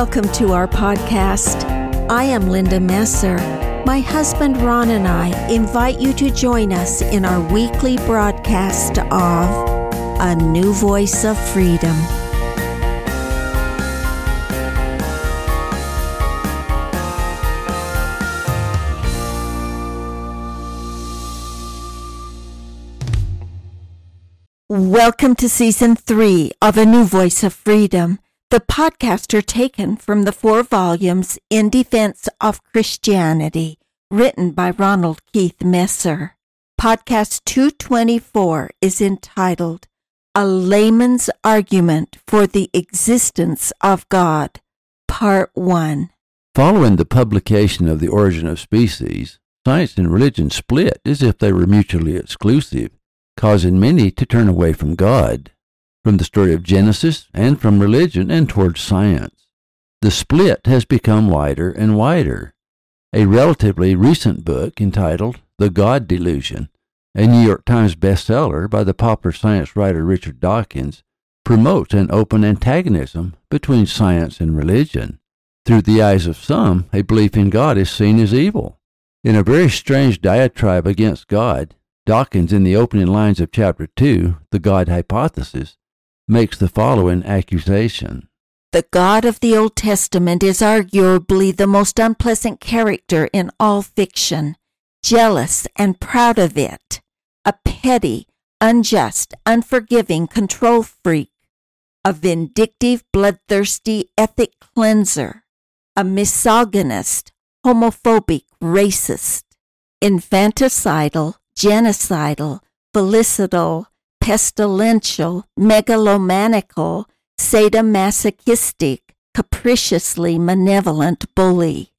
Welcome to our podcast. I am Linda Messer. My husband Ron and I invite you to join us in our weekly broadcast of A New Voice of Freedom. Welcome to season three of A New Voice of Freedom. The podcasts are taken from the four volumes In Defense of Christianity, written by Ronald Keith Messer. Podcast 224 is entitled A Layman's Argument for the Existence of God, Part 1. Following the publication of The Origin of Species, science and religion split as if they were mutually exclusive causing many to turn away from God, from the story of Genesis, and from religion and towards science. The split has become wider and wider. A relatively recent book entitled The God Delusion, a New York Times bestseller by the popular science writer Richard Dawkins, promotes an open antagonism between science and religion. Through the eyes of some, a belief in God is seen as evil. In a very strange diatribe against God, Dawkins, in the opening lines of chapter 2, The God Hypothesis, makes the following accusation. The God of the Old Testament is arguably the most unpleasant character in all fiction, jealous and proud of it, a petty, unjust, unforgiving control freak, a vindictive, bloodthirsty ethic cleanser, a misogynist, homophobic, racist, infanticidal, genocidal, filicidal, pestilential, megalomaniacal, sadomasochistic, capriciously malevolent bully.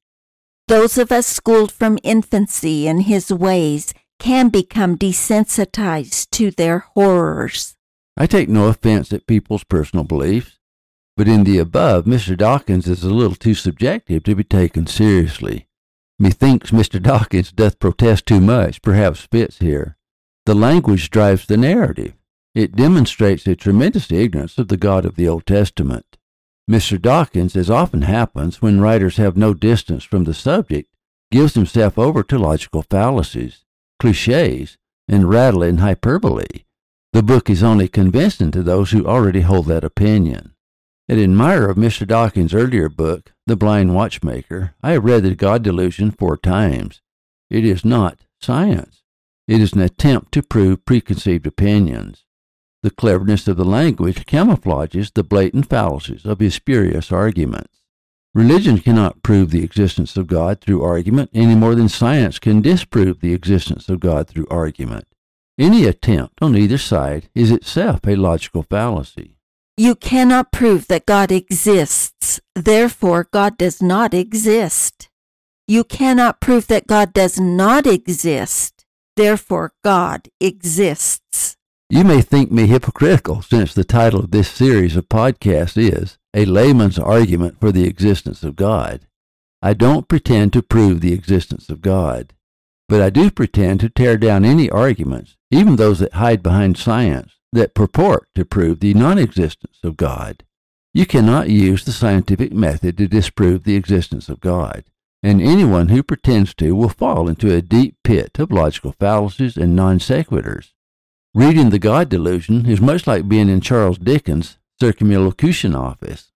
Those of us schooled from infancy in his ways can become desensitized to their horrors. I take no offense at people's personal beliefs, but in the above, Mr. Dawkins is a little too subjective to be taken seriously. Methinks Mr. Dawkins doth protest too much, perhaps fits here. The language drives the narrative. It demonstrates a tremendous ignorance of the God of the Old Testament. Mr. Dawkins, as often happens when writers have no distance from the subject, gives himself over to logical fallacies, cliches, and rattling hyperbole. The book is only convincing to those who already hold that opinion. An admirer of Mr. Dawkins' earlier book, The Blind Watchmaker, I have read The God Delusion four times. It is not science. It is an attempt to prove preconceived opinions. The cleverness of the language camouflages the blatant fallacies of his spurious arguments. Religion cannot prove the existence of God through argument any more than science can disprove the existence of God through argument. Any attempt on either side is itself a logical fallacy. You cannot prove that God exists, therefore, God does not exist. You cannot prove that God does not exist, therefore, God exists. You may think me hypocritical since the title of this series of podcasts is A Layman's Argument for the Existence of God. I don't pretend to prove the existence of God, but I do pretend to tear down any arguments, even those that hide behind science, that purport to prove the non existence of God. You cannot use the scientific method to disprove the existence of God, and anyone who pretends to will fall into a deep pit of logical fallacies and non sequiturs. Reading the God delusion is much like being in Charles Dickens' circumlocution office.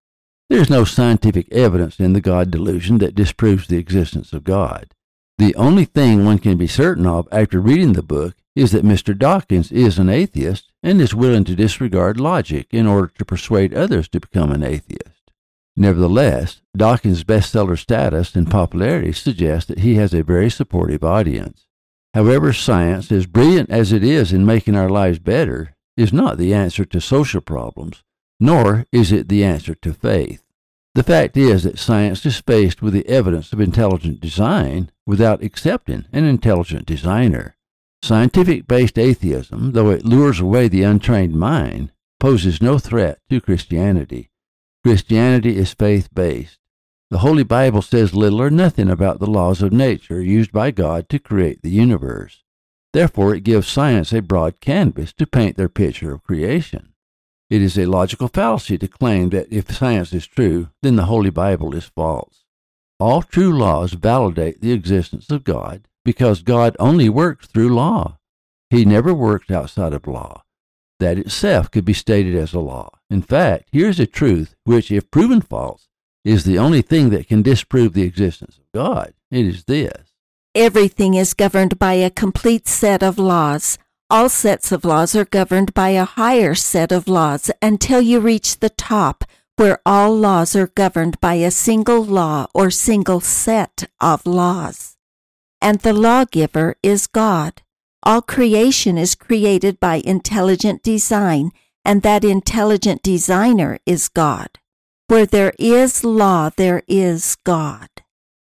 There is no scientific evidence in the God delusion that disproves the existence of God. The only thing one can be certain of after reading the book is that Mr. Dawkins is an atheist and is willing to disregard logic in order to persuade others to become an atheist. Nevertheless, Dawkins' bestseller status and popularity suggest that he has a very supportive audience. However, science, as brilliant as it is in making our lives better, is not the answer to social problems, nor is it the answer to faith. The fact is that science is faced with the evidence of intelligent design without accepting an intelligent designer. Scientific based atheism, though it lures away the untrained mind, poses no threat to Christianity. Christianity is faith based. The Holy Bible says little or nothing about the laws of nature used by God to create the universe. Therefore, it gives science a broad canvas to paint their picture of creation. It is a logical fallacy to claim that if science is true, then the Holy Bible is false. All true laws validate the existence of God because God only works through law. He never worked outside of law. That itself could be stated as a law. In fact, here's a truth which, if proven false, is the only thing that can disprove the existence of God. It is this Everything is governed by a complete set of laws. All sets of laws are governed by a higher set of laws until you reach the top, where all laws are governed by a single law or single set of laws. And the lawgiver is God. All creation is created by intelligent design, and that intelligent designer is God. Where there is law, there is God.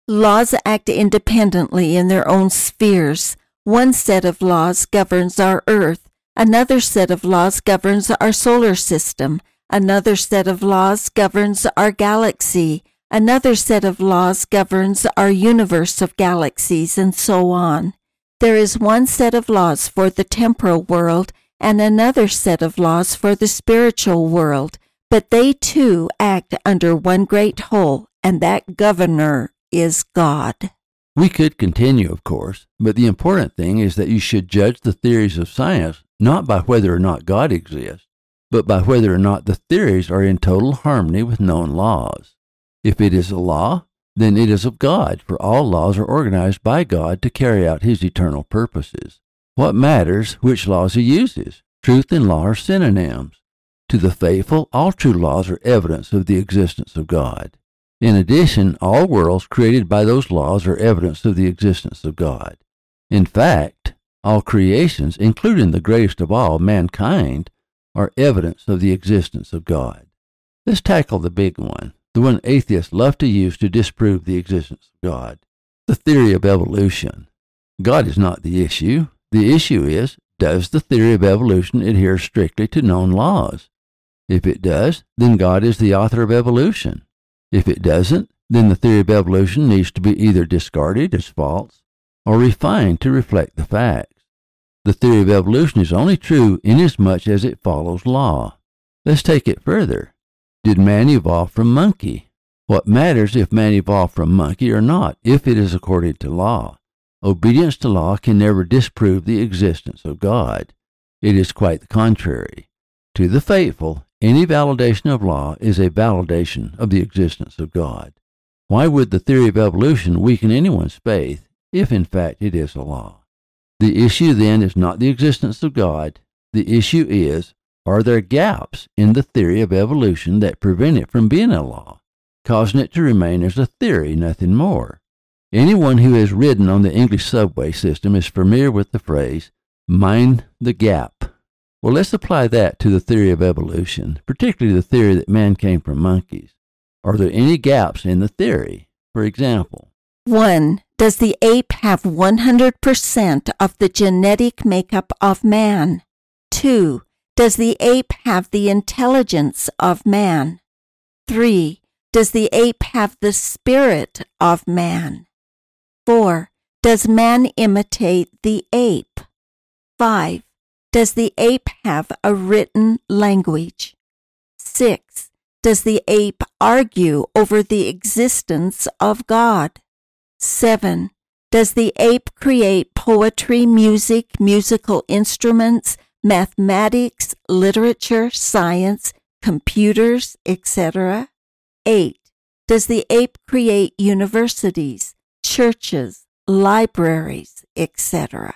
Laws act independently in their own spheres. One set of laws governs our earth, another set of laws governs our solar system, another set of laws governs our galaxy, another set of laws governs our universe of galaxies, and so on. There is one set of laws for the temporal world and another set of laws for the spiritual world, but they too act under one great whole, and that governor is God. We could continue, of course, but the important thing is that you should judge the theories of science not by whether or not God exists, but by whether or not the theories are in total harmony with known laws. If it is a law, then it is of God, for all laws are organized by God to carry out His eternal purposes. What matters which laws He uses? Truth and law are synonyms. To the faithful, all true laws are evidence of the existence of God. In addition, all worlds created by those laws are evidence of the existence of God. In fact, all creations, including the greatest of all, mankind, are evidence of the existence of God. Let's tackle the big one, the one atheists love to use to disprove the existence of God the theory of evolution. God is not the issue. The issue is does the theory of evolution adhere strictly to known laws? If it does, then God is the author of evolution. If it doesn't, then the theory of evolution needs to be either discarded as false or refined to reflect the facts. The theory of evolution is only true inasmuch as it follows law. Let's take it further. Did man evolve from monkey? What matters if man evolved from monkey or not, if it is according to law? Obedience to law can never disprove the existence of God. It is quite the contrary. To the faithful, any validation of law is a validation of the existence of God. Why would the theory of evolution weaken anyone's faith if in fact it is a law? The issue then is not the existence of God. The issue is, are there gaps in the theory of evolution that prevent it from being a law, causing it to remain as a theory, nothing more? Anyone who has ridden on the English subway system is familiar with the phrase, mind the gap. Well, let's apply that to the theory of evolution, particularly the theory that man came from monkeys. Are there any gaps in the theory? For example, 1. Does the ape have 100% of the genetic makeup of man? 2. Does the ape have the intelligence of man? 3. Does the ape have the spirit of man? 4. Does man imitate the ape? 5. Does the ape have a written language? 6. Does the ape argue over the existence of God? 7. Does the ape create poetry, music, musical instruments, mathematics, literature, science, computers, etc.? 8. Does the ape create universities, churches, libraries, etc.?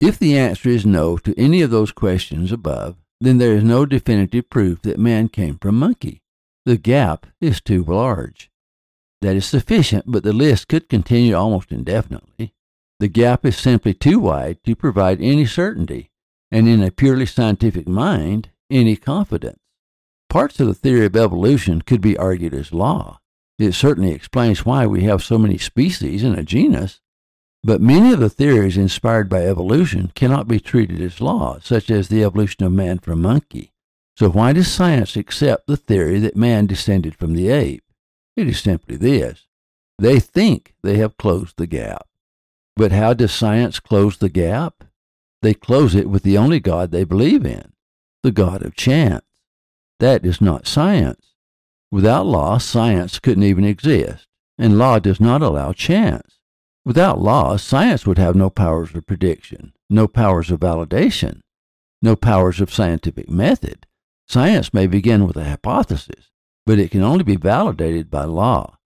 If the answer is no to any of those questions above, then there is no definitive proof that man came from monkey. The gap is too large. That is sufficient, but the list could continue almost indefinitely. The gap is simply too wide to provide any certainty, and in a purely scientific mind, any confidence. Parts of the theory of evolution could be argued as law. It certainly explains why we have so many species in a genus, but many of the theories inspired by evolution cannot be treated as law, such as the evolution of man from monkey. So why does science accept the theory that man descended from the ape? It is simply this. They think they have closed the gap. But how does science close the gap? They close it with the only God they believe in, the God of chance. That is not science. Without law, science couldn't even exist, and law does not allow chance. Without law, science would have no powers of prediction, no powers of validation, no powers of scientific method. Science may begin with a hypothesis, but it can only be validated by law.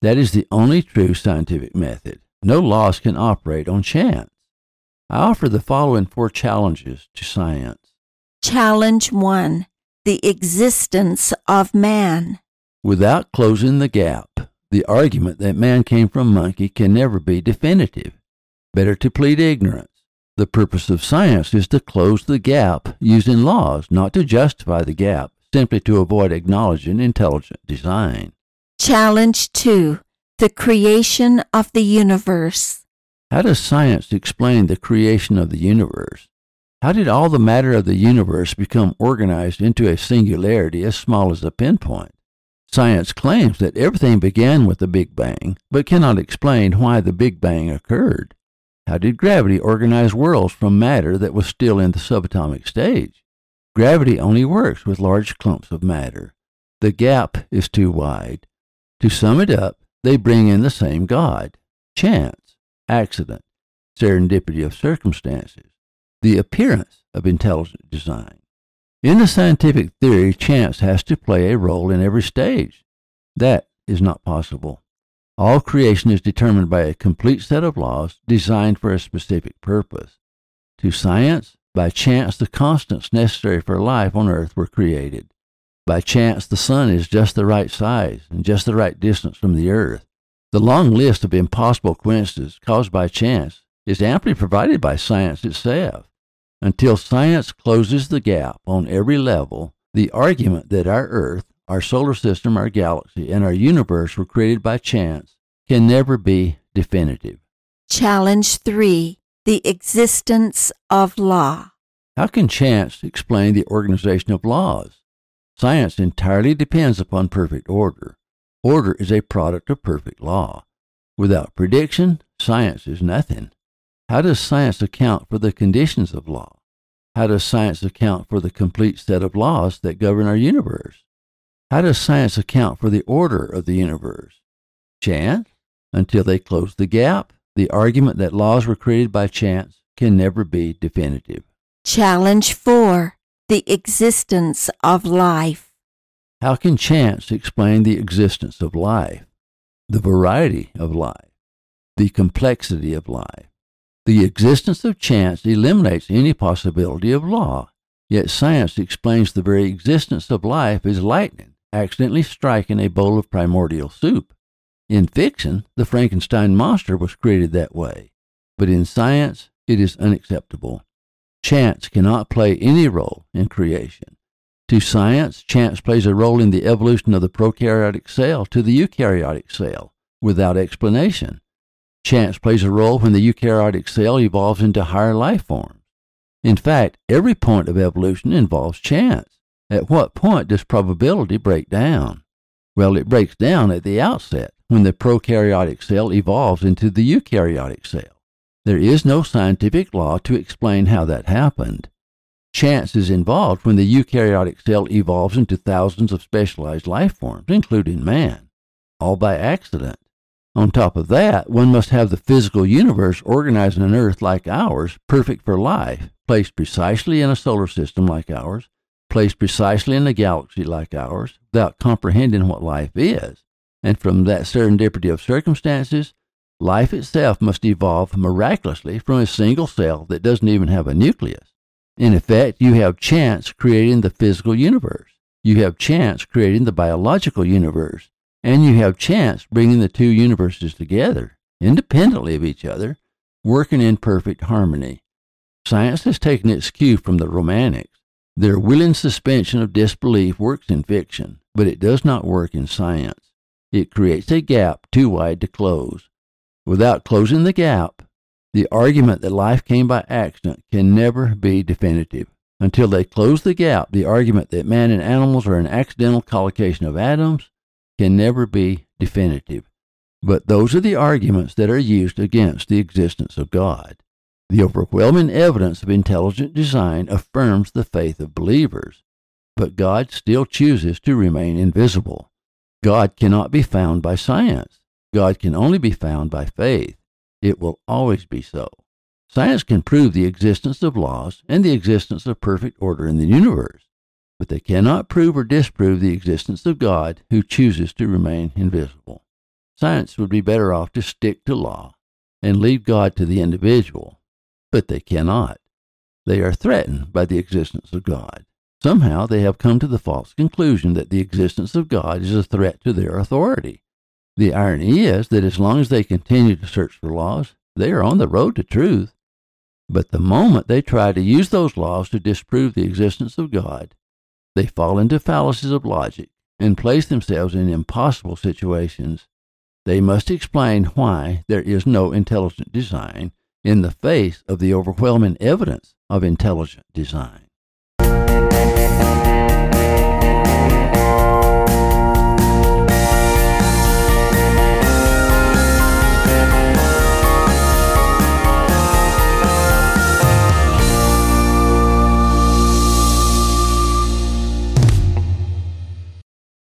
That is the only true scientific method. No laws can operate on chance. I offer the following four challenges to science. Challenge 1 The existence of man. Without closing the gap, the argument that man came from monkey can never be definitive. Better to plead ignorance. The purpose of science is to close the gap using laws, not to justify the gap, simply to avoid acknowledging intelligent design. Challenge 2 The creation of the universe. How does science explain the creation of the universe? How did all the matter of the universe become organized into a singularity as small as a pinpoint? Science claims that everything began with the Big Bang, but cannot explain why the Big Bang occurred. How did gravity organize worlds from matter that was still in the subatomic stage? Gravity only works with large clumps of matter. The gap is too wide. To sum it up, they bring in the same God chance, accident, serendipity of circumstances, the appearance of intelligent design. In the scientific theory, chance has to play a role in every stage. That is not possible. All creation is determined by a complete set of laws designed for a specific purpose. To science, by chance, the constants necessary for life on earth were created. By chance, the sun is just the right size and just the right distance from the earth. The long list of impossible coincidences caused by chance is amply provided by science itself. Until science closes the gap on every level, the argument that our earth, our solar system, our galaxy, and our universe were created by chance can never be definitive. Challenge 3 The existence of law. How can chance explain the organization of laws? Science entirely depends upon perfect order. Order is a product of perfect law. Without prediction, science is nothing. How does science account for the conditions of law? How does science account for the complete set of laws that govern our universe? How does science account for the order of the universe? Chance? Until they close the gap, the argument that laws were created by chance can never be definitive. Challenge 4 The existence of life. How can chance explain the existence of life, the variety of life, the complexity of life? The existence of chance eliminates any possibility of law, yet science explains the very existence of life as lightning accidentally striking a bowl of primordial soup. In fiction, the Frankenstein monster was created that way, but in science, it is unacceptable. Chance cannot play any role in creation. To science, chance plays a role in the evolution of the prokaryotic cell to the eukaryotic cell without explanation. Chance plays a role when the eukaryotic cell evolves into higher life forms. In fact, every point of evolution involves chance. At what point does probability break down? Well, it breaks down at the outset when the prokaryotic cell evolves into the eukaryotic cell. There is no scientific law to explain how that happened. Chance is involved when the eukaryotic cell evolves into thousands of specialized life forms, including man, all by accident. On top of that, one must have the physical universe organized in an Earth like ours, perfect for life, placed precisely in a solar system like ours, placed precisely in a galaxy like ours, without comprehending what life is. And from that serendipity of circumstances, life itself must evolve miraculously from a single cell that doesn't even have a nucleus. In effect, you have chance creating the physical universe. You have chance creating the biological universe. And you have chance bringing the two universes together, independently of each other, working in perfect harmony. Science has taken its cue from the Romantics. Their willing suspension of disbelief works in fiction, but it does not work in science. It creates a gap too wide to close. Without closing the gap, the argument that life came by accident can never be definitive. Until they close the gap, the argument that man and animals are an accidental collocation of atoms can never be definitive. But those are the arguments that are used against the existence of God. The overwhelming evidence of intelligent design affirms the faith of believers. but God still chooses to remain invisible. God cannot be found by science. God can only be found by faith. It will always be so. Science can prove the existence of laws and the existence of perfect order in the universe, but they cannot prove or disprove the existence of God who chooses to remain invisible. Science would be better off to stick to law and leave God to the individual, but they cannot. They are threatened by the existence of God. Somehow they have come to the false conclusion that the existence of God is a threat to their authority. The irony is that as long as they continue to search for laws, they are on the road to truth. But the moment they try to use those laws to disprove the existence of God, they fall into fallacies of logic and place themselves in impossible situations. They must explain why there is no intelligent design in the face of the overwhelming evidence of intelligent design.